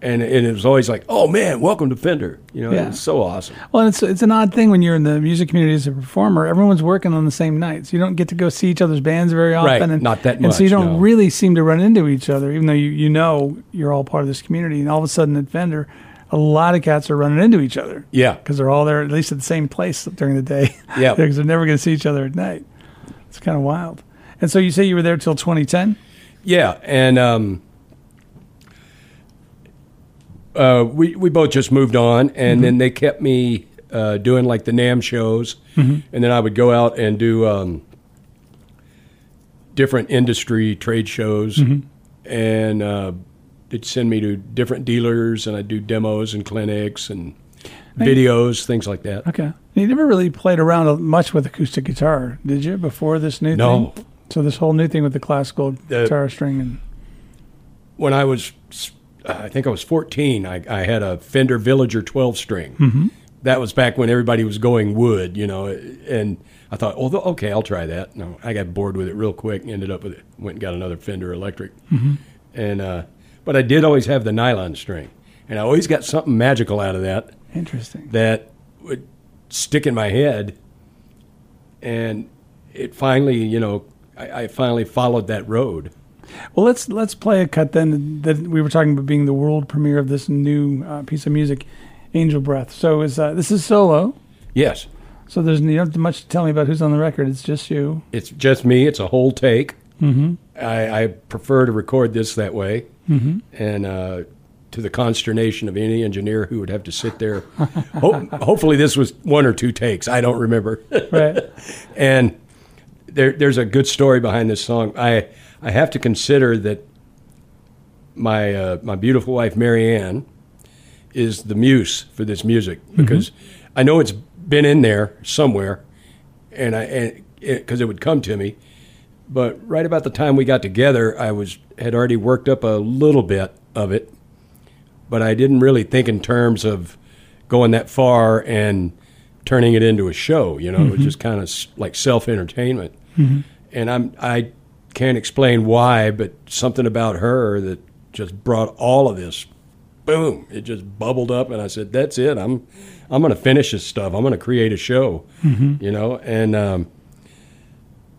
And, and it was always like, oh man, welcome to Fender. You know, Yeah. it was so awesome. Well, it's it's an odd thing when you're in the music community as a performer. Everyone's working on the same nights. You don't get to go see each other's bands very often, Right, and not that And so you don't no. really seem to run into each other, even though you you know you're all part of this community. And all of a sudden at Fender, a lot of cats are running into each other. Yeah. because they're all there at least at the same place during the day. <laughs> Yeah. <laughs> because they're never going to see each other at night. It's kind of wild. And so you say you were there till 2010. Yeah, and um, uh, we we both just moved on, and then they kept me uh, doing like the NAMM shows, and then I would go out and do um, different industry trade shows, and uh, they'd send me to different dealers, and I'd do demos and clinics and videos, things like that. Okay. You never really played around much with acoustic guitar, did you? Before this new No. thing. So this whole new thing with the classical The- guitar string and when I was, I think I was 14, I, I had a Fender Villager 12 string. Mm-hmm. That was back when everybody was going wood, you know, and I thought, oh, okay, I'll try that. No, I got bored with it real quick and ended up with it. Went and got another Fender Electric. Mm-hmm. And, uh, but I did always have the nylon string. And I always got something magical out of that interesting. that would stick in my head. And it finally, you know, I, I finally followed that road. Well, let's let's play a cut then that we were talking about being the world premiere of this new uh, piece of music, Angel Breath. So is uh, this is solo? Yes. So there's you don't have much to tell me about who's on the record. It's just you. It's just me. It's a whole take. Mm-hmm. I, I prefer to record this that way, mm-hmm. and uh, to the consternation of any engineer who would have to sit there. <laughs> Ho- hopefully, this was one or two takes. I don't remember. Right. <laughs> and there, there's a good story behind this song. I I have to consider that my uh, my beautiful wife Marianne is the muse for this music mm-hmm. because I know it's been in there somewhere, and I and eh, because it, would come to me. But right about the time we got together, I was had already worked up a little bit of it, but I didn't really think in terms of going that far and turning it into a show. You know, it was mm-hmm. just kind of like self entertainment. Mm-hmm. And I'm I can't explain why, but something about her that just brought all of this. Boom! It just bubbled up, and I said, "That's it. I'm I'm going to finish this stuff. I'm going to create a show." You know, and um,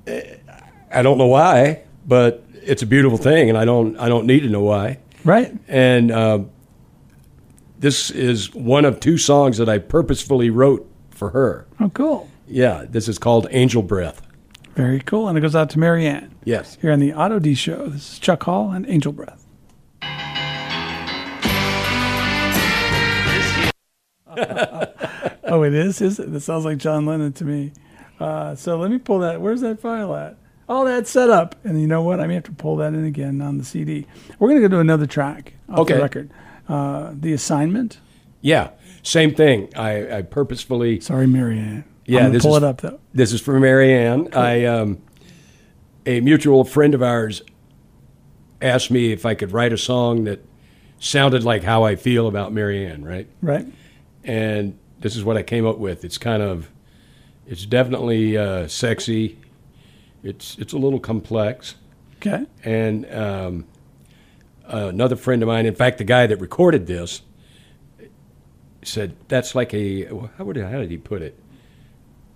I don't know why, but it's a beautiful thing, and I don't I don't need to know why. Right. And uh, this is one of two songs that I purposefully wrote for her. Oh, cool. Yeah, this is called Angel Breath. Very cool. And it goes out to Marianne Yes. here on the Otto D Show. This is Chuck Hall and Angel Breath. <laughs> oh, it is? Is it? That sounds like John Lennon to me. Uh, so let me pull that. Where's that file at? All that set up. And you know what? I may have to pull that in again on the CD. We're going to go to another track off Okay. the record. Uh, the Assignment. Yeah, same thing. I, I purposefully. Sorry, Marianne. Yeah, I'm this pull is- it up, though. This is for Marianne. I um, a mutual friend of ours asked me if I could write a song that sounded like how I feel about Marianne, right? Right? and this is what I came up with. It's kind of, it's definitely uh, sexy. It's it's a little complex, Okay. and um, another friend of mine, in fact, the guy that recorded this, said that's like a how would how did he put it?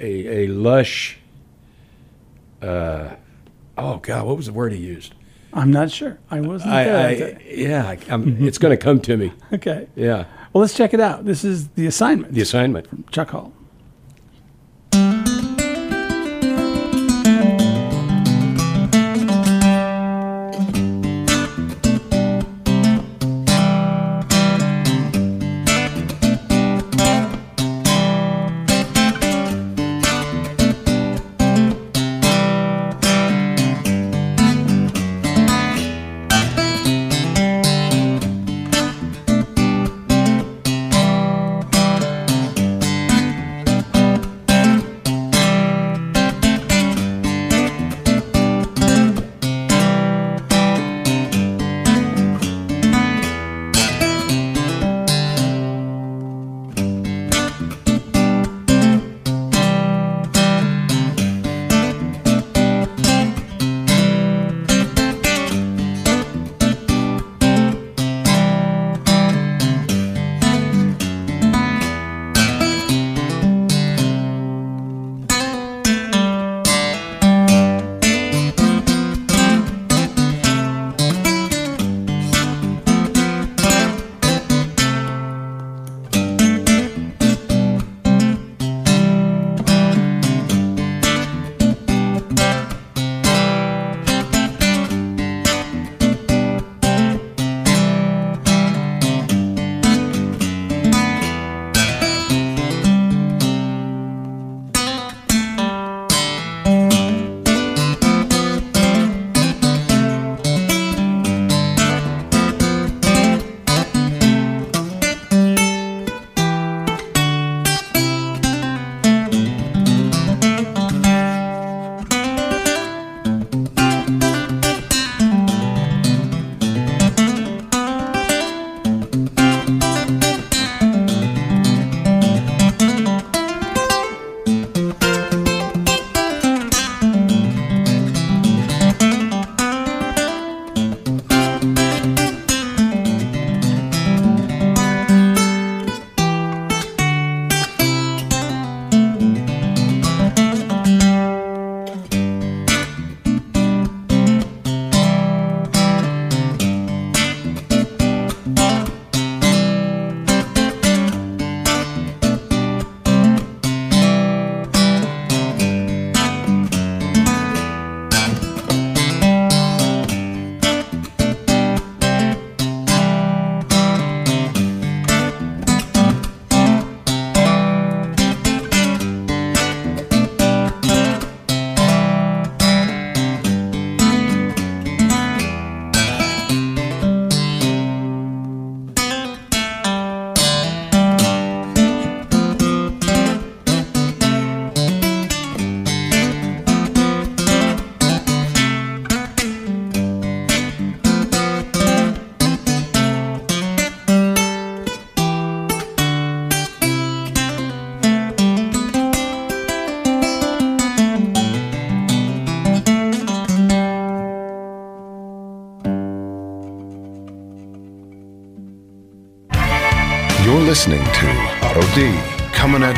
A a lush. Uh, oh God, what was the word he used? I'm not sure. I wasn't there. I, that I yeah, I, it's going to come to me. <laughs> okay. Yeah, Well, let's check it out. This is The Assignment. the assignment. from Chuck Hall.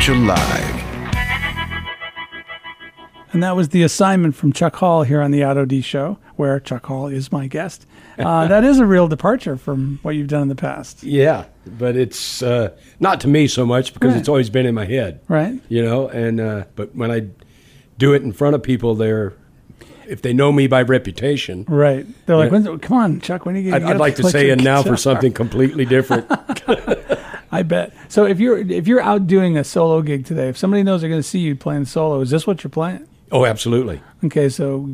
Coming live. And that was the assignment from Chuck Hall here on the Otto D Show, where Chuck Hall is my guest. Uh, <laughs> that is a real departure from what you've done in the past, Yeah, but it's uh, not to me so much because Right. it's always been in my head. right? You know, and uh, but when I do it in front of people, they're if they know me by reputation, Right. They're like. "Come on, Chuck. When are you I'd, going I'd like to say and now for something completely different. <laughs> <laughs> I bet. So if you're if you're out doing a solo gig today, if somebody knows they're going to see you playing solo, is this what you're playing? oh, absolutely. Okay, so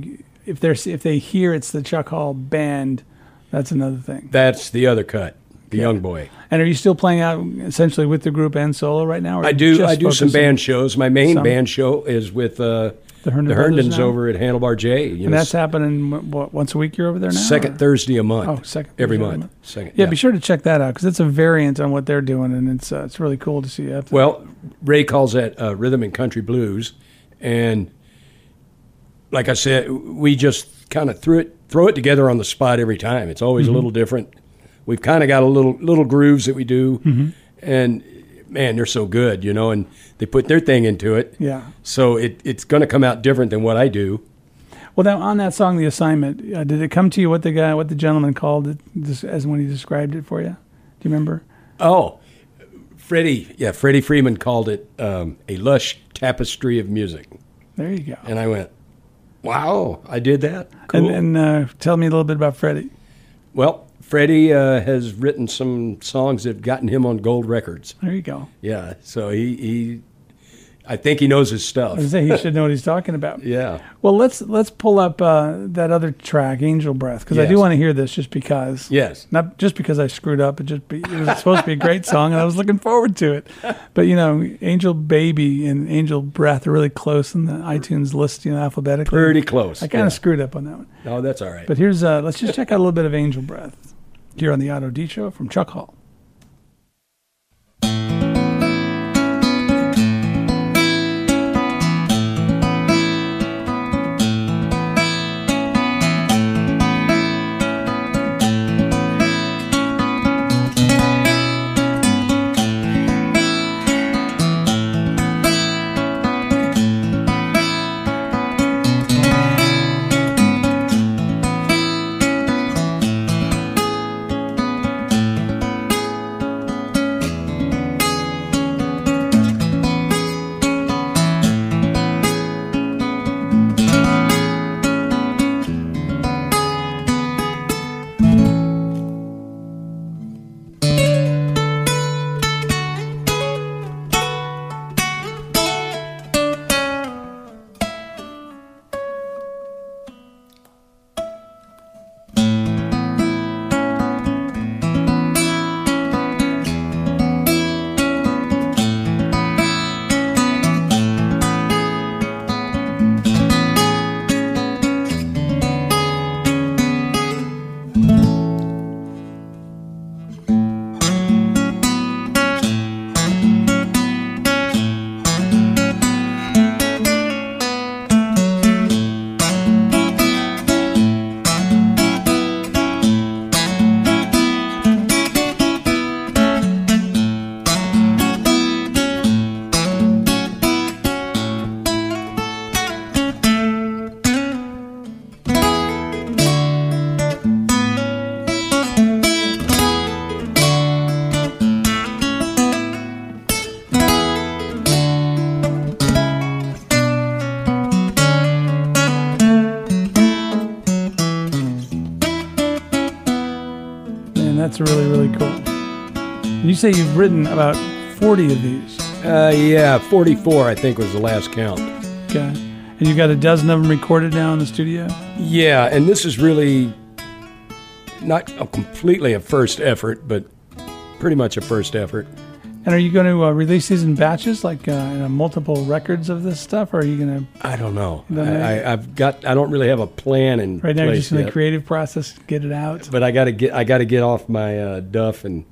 if there's if they hear it's the Chuck Hall band, that's another thing. That's the other cut, the young boy. And are you still playing out essentially with the group and solo right now? or I do. I do some band shows. My main Some? band show is with uh, The Herndon the Herndons now? over at Handlebar J. You And know, that's happening what, once a week. You're over there now. second or- Thursday a month. Oh, second every Thursday month. month. Second. Yeah, be sure to check that out because it's a variant on what they're doing, and it's uh, it's really cool to see. up. Well, Ray calls that uh, rhythm and country blues, and like I said, we just kind of threw it throw it together on the spot every time. It's always Mm-hmm. a little different. We've kind of got a little little grooves that we do, Mm-hmm. and man, they're so good, you know, and they put their thing into it. yeah. So it, it's going to come out different than what I do. Well, now on that song, the assignment, uh, did it come to you what the guy, what the gentleman called it, just as when he described it for you? Do you remember? Oh, Freddie, yeah, Freddie Freeman called it um, a lush tapestry of music, There you go. and I went, "Wow, I did that." Cool. And, and uh, tell me a little bit about Freddie. Well, Freddie uh, has written some songs that have gotten him on gold records. There you go. Yeah, so he, he I think he knows his stuff. I say he should know what he's talking about. <laughs> Yeah. Well, let's let's pull up uh, that other track, "Angel Breath," because I do want to hear this just because. Yes. Not just because I screwed up. It just be, it was supposed to be a great song, and I was looking forward to it. But you know, "Angel Baby" and "Angel Breath" are really close in the iTunes list, you know, alphabetically. Pretty close. I kind yeah. of screwed up on that one. Oh, that's all right. But here's uh, let's just check out a little bit of Angel Breath here on the Otto D Show from Chuck Hall. Say you've written about forty of these. uh, yeah, 44, I think, was the last count. Okay. And you've got a dozen of them recorded now in the studio. Yeah, and this is really not a completely a first effort, but pretty much a first effort. And are you going to uh, release these in batches, like uh, you know, multiple records of this stuff, or are you going to I don't know. Don't. I, I've got. I don't really have a plan in right now you're just in the creative process, get it out? but I got to get. I got to get off my uh, duff and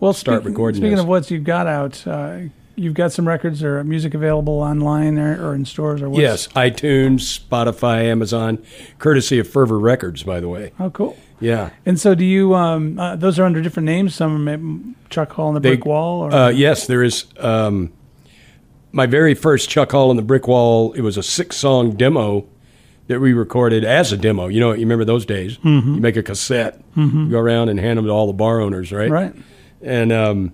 Well, start speaking, recording Speaking of what you've got out, uh, you've got some records or music available online or, or in stores or what's, yes, iTunes, Spotify, Amazon, courtesy of Fervor Records, by the way. Oh, cool. Yeah. And so, do you? Um, uh, those are under different names. Some are Chuck Hall and the They- Brick Wall. Or, Uh, yes, there is. Um, my very first Chuck Hall and the Brick Wall. It was a six-song demo that we recorded as a demo. You know, you remember those days? Mm-hmm. You make a cassette, you go around and hand them to all the bar owners, right? right. And um,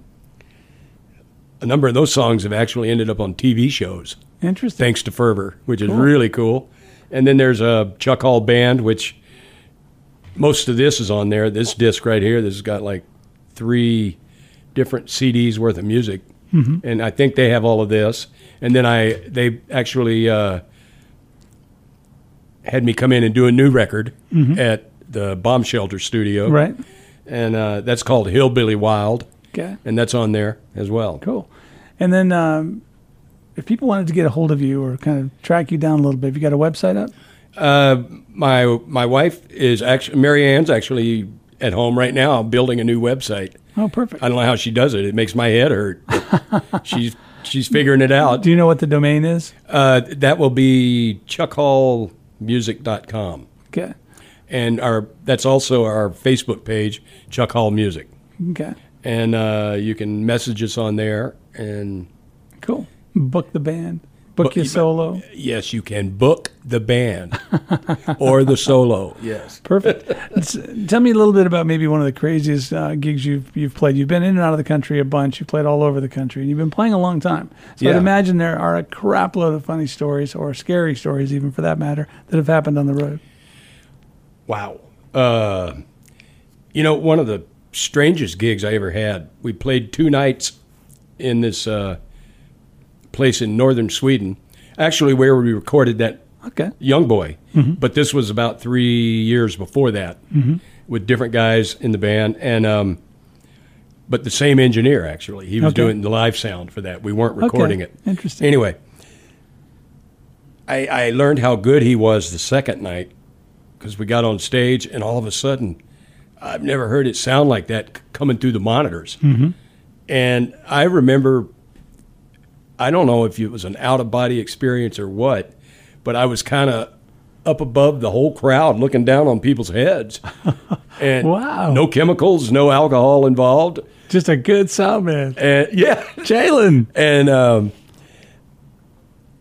a number of those songs have actually ended up on TV shows, Interesting. thanks to Fervor, which is really cool. And then there's a Chuck Hall band, which most of this is on there. This disc right here, this has got like three different CDs worth of music, and I think they have all of this. And then I they actually uh, had me come in and do a new record at the Bomb Shelter Studio, Right. And uh, that's called Hillbilly Wild, Okay. and that's on there as well. Cool. And then, um, if people wanted to get a hold of you or kind of track you down a little bit, have you got a website up? Uh, my my wife is actually Mary Ann's actually at home right now building a new website. Oh, perfect. I don't know how she does it. It makes my head hurt. <laughs> she's she's figuring it out. Do you know what the domain is? Uh, that will be chuckhallmusic.com. Okay. And our that's also our Facebook page, Chuck Hall Music. Okay. And uh, you can message us on there. And Cool. Book the band. Book Book- your solo. <laughs> yes, you can book the band <laughs> or the solo. Yes. Perfect. Tell me a little bit about maybe one of the craziest uh, gigs you've you've played. You've been in and out of the country a bunch. You've played all over the country, and you've been playing a long time. So I'd Yeah. imagine there are a crap load of funny stories, or scary stories, even for that matter, that have happened on the road. Wow. Uh, you know, one of the strangest gigs I ever had, we played two nights in this uh, place in northern Sweden, actually, where we recorded that Okay. Young Boy. But this was about three years before that with different guys in the band. And, um, but the same engineer, actually. He was Okay. doing the live sound for that. We weren't recording Okay. it. Interesting. Anyway, I, I learned how good he was the second night because we got on stage and all of a sudden, I've never heard it sound like that coming through the monitors. Mm-hmm. And I remember, I don't know if it was an out of body experience or what, but I was kind of up above the whole crowd looking down on people's heads. <laughs> And Wow. no chemicals, no alcohol involved. Just a good sound man. And <laughs> yeah, Jalen. and um,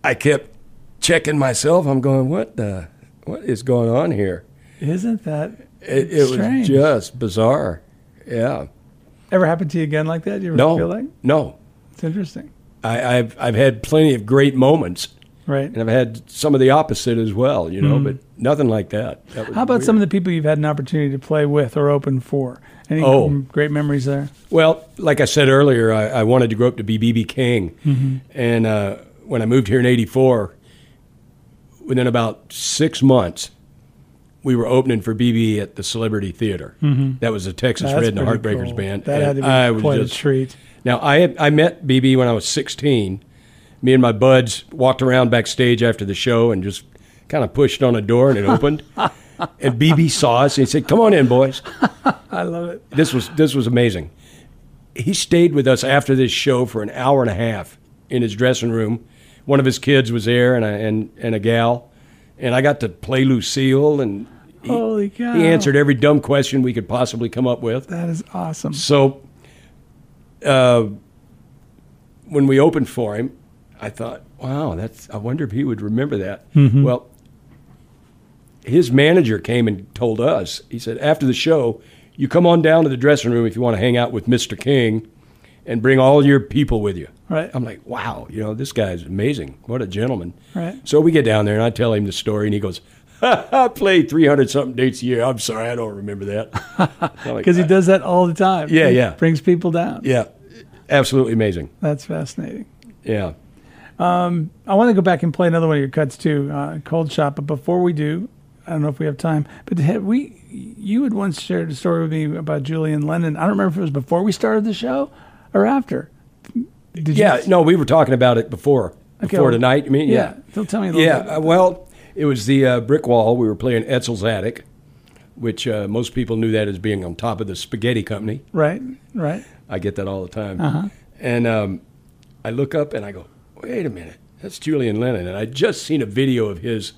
I kept checking myself. I'm going, what the, what is going on here? Isn't that It, it strange? was just bizarre. Yeah. Ever happened to you again like that? You ever No. feel like? No. It's interesting. I, I've I've had plenty of great moments, Right. and I've had some of the opposite as well. You know, but nothing like that. that. How about some of the people you've had an opportunity to play with or open for? Any Oh. great memories there? Well, like I said earlier, I, I wanted to grow up to be BB King, Mm-hmm. and uh, when I moved here in '84, within about six months, we were opening for BB at the Celebrity Theater. Mm-hmm. That was the Texas That's Red and the Heartbreakers cool. band. That had to be I was quite just a treat. Now I had, I met BB when I was 16. Me and my buds walked around backstage after the show and just kind of pushed on a door and it <laughs> opened. and BB saw us and he said, "Come on in, boys." <laughs> I love it. This was this was amazing. He stayed with us after this show for an hour and a half in his dressing room. One of his kids was there and a, and and a gal, and I got to play Lucille and. He, Holy cow. He answered every dumb question we could possibly come up with. That is awesome. So, uh, when we opened for him, I thought, wow, that's. I wonder if he would remember that. Well, his manager came and told us. He said, after the show, you come on down to the dressing room if you want to hang out with Mr. King, and bring all your people with you. Right. I'm like, wow, you know, this guy's amazing. What a gentleman. Right. So we get down there, and I tell him the story, and he goes. <laughs> I played 300 something dates a year. I'm sorry, I don't remember that. <laughs> I'm like, Because he does that all the time. Yeah, He yeah. Brings people down. Yeah, absolutely amazing. That's fascinating. Yeah. I want to go back and play another one of your cuts too, uh, Cold Shot. But before we do, I don't know if we have time. But had we, you had once shared a story with me about Julian Lennon. I don't remember if it was before we started the show or after. Did you- Yeah, no, we were talking about it before. Okay, Before well, tonight, I mean? yeah. Yeah. Tell me a little Yeah, bit. uh, well, it was the uh, brick wall. We were playing Etzel's Attic, which uh, most people knew that as being on top of the spaghetti company. Right. Right. I get that all the time. Uh-huh. And um, I look up and I go, wait a minute, that's Julian Lennon. And I just seen a video of his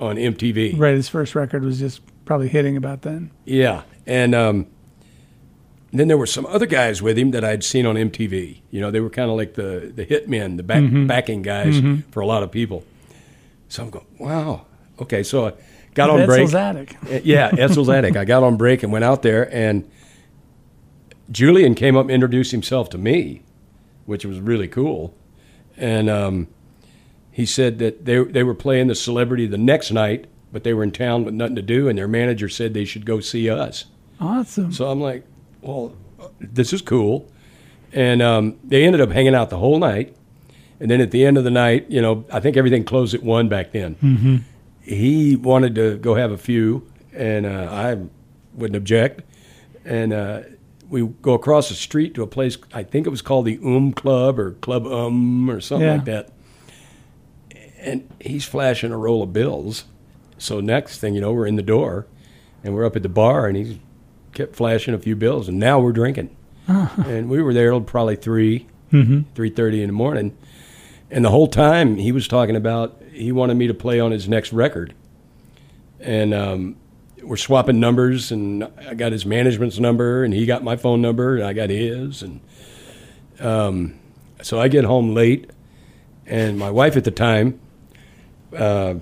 on MTV. Right. His first record was just probably hitting about then. Yeah, and um, then there were some other guys with him that I'd seen on MTV. You know, they were kind of like the the hitmen, the back, backing guys for a lot of people. So I'm going, wow, okay. So I got on break. Etzel's attic. Uh, <laughs> yeah, Etzel's attic. I got on break and went out there, and Julian came up and introduced himself to me, which was really cool. And um, he said that they they were playing the celebrity the next night, but they were in town with nothing to do, and their manager said they should go see us. Awesome. So I'm like, well, this is cool. And um, they ended up hanging out the whole night. And then at the end of the night, you know, I think everything closed at one back then. Mm-hmm. He wanted to go have a few, and uh, I wouldn't object. And uh, we go across the street to a place, I think it was called the Um Club or Club Um or something Yeah. like that. And he's flashing a roll of bills. So next thing you know, we're in the door, and we're up at the bar, and he's kept flashing a few bills, and now we're drinking. and we were there till probably 3 three thirty in the morning, and the whole time he was talking about he wanted me to play on his next record, and um, we're swapping numbers, and I got his management's number, and he got my phone number, and I got his, and um, so I get home late, and my wife at the time. Uh,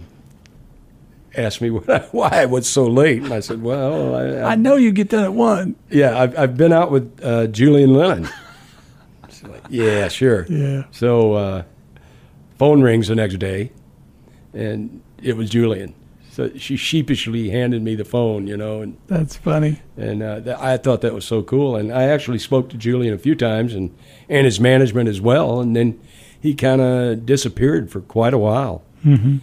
Asked me <laughs> what I, why I was so late, and I said, "Well, I, I know you get done at one. yeah, I've, I've been out with uh, Julian Lennon. <laughs> Like, yeah, sure. Yeah. So, uh, phone rings the next day, and it was Julian. So she sheepishly handed me the phone, you know, and That's funny. and uh, th- I thought that was so cool. And I actually spoke to Julian a few times, and and his management as well. And then he kind of disappeared for quite a while. Mm-hmm.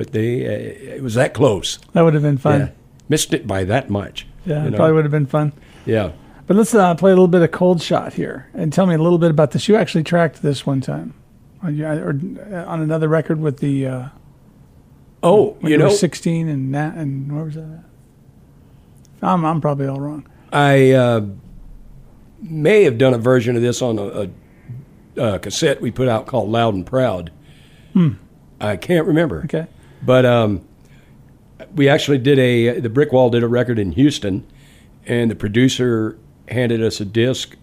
But they, uh, it was that close. That would have been fun. Yeah. Missed it by that much. Yeah, you know? probably would have been fun. Yeah. But let's uh, play a little bit of Cold Shot here and tell me a little bit about this. You actually tracked this one time, on, or uh, on another record with the uh, Oh, you you, know, were 16 and na- and where was that? At? I'm I'm probably all wrong. I uh, may have done a version of this on a, a, a cassette we put out called Loud and Proud. Hmm. I can't remember. Okay. But um, we actually did a, the Brick Wall did a record in Houston, and the producer handed us a disc,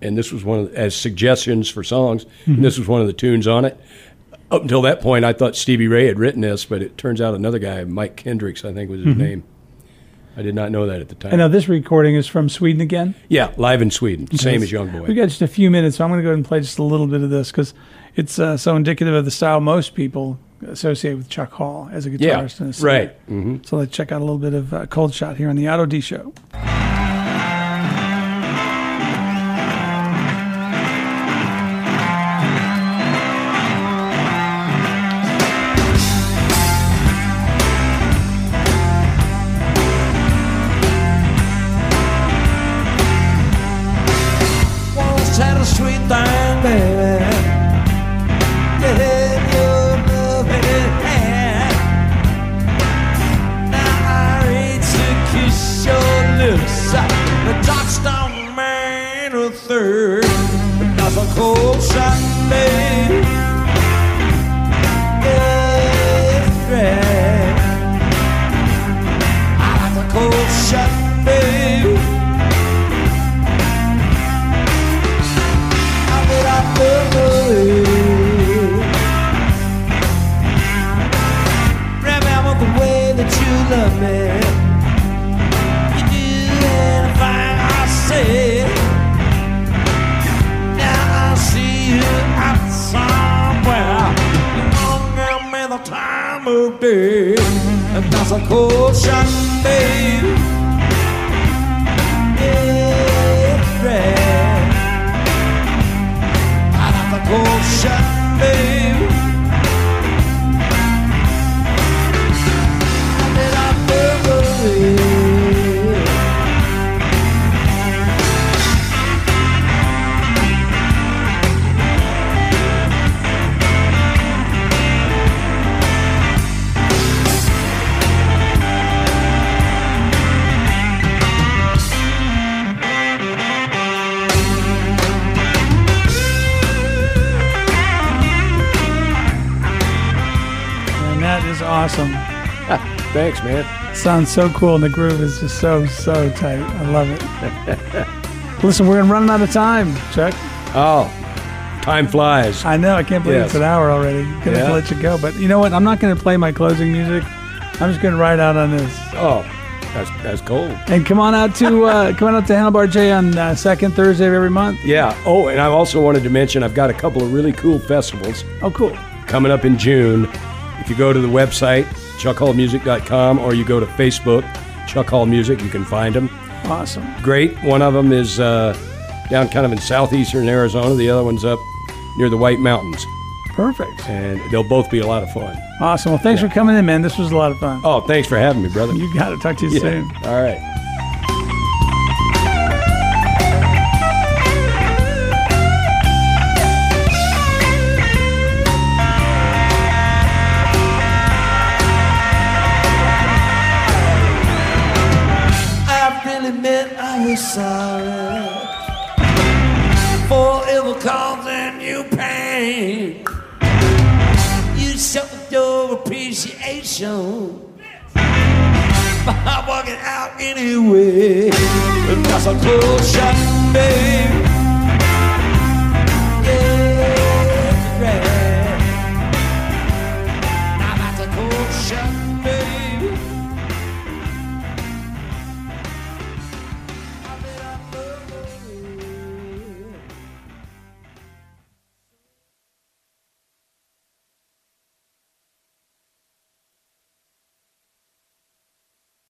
and this was one of, as suggestions for songs, and this was one of the tunes on it. Up until that point, I thought Stevie Ray had written this, but it turns out another guy, Mike Kendricks, I think was his name. I did not know that at the time. And now this recording is from Sweden again. Yeah, live in Sweden, same as Young Boy. We got just a few minutes, so I'm going to go ahead and play just a little bit of this because it's uh, so indicative of the style most people associate with Chuck Hall as a yeah, guitarist and a singer. right. hmm So let's check out a little bit of uh, Cold Shot here on the Otto D Show. Is awesome. <laughs> Thanks, man. Sounds so cool, and the groove is just so so tight. I love it. <laughs> Listen, we're running out of time, Chuck. Oh, time flies. I know. I can't believe Yes. it's an hour already. Gonna have Yeah. to let you go, but you know what? I'm not going to play my closing music. I'm just going to ride out on this. Oh, that's that's cold. And come on out to <laughs> uh, come on out to Handlebar J on uh, second Thursday of every month. Yeah. Oh, and I also wanted to mention I've got a couple of really cool festivals Oh, cool. coming up in June. If you go to the website chuckhallmusic.com or you go to Facebook Chuck Hall Music, you can find them. Awesome. Great. One of them is uh, down kind of in southeastern Arizona. The other one's up near the White Mountains, Perfect. and they'll both be a lot of fun. Awesome. Well, thanks for coming in, man. This was a lot of fun. Oh, thanks for having me, brother. You got to talk to you Yeah. soon. All right. Anyway. That's a cool shot, baby.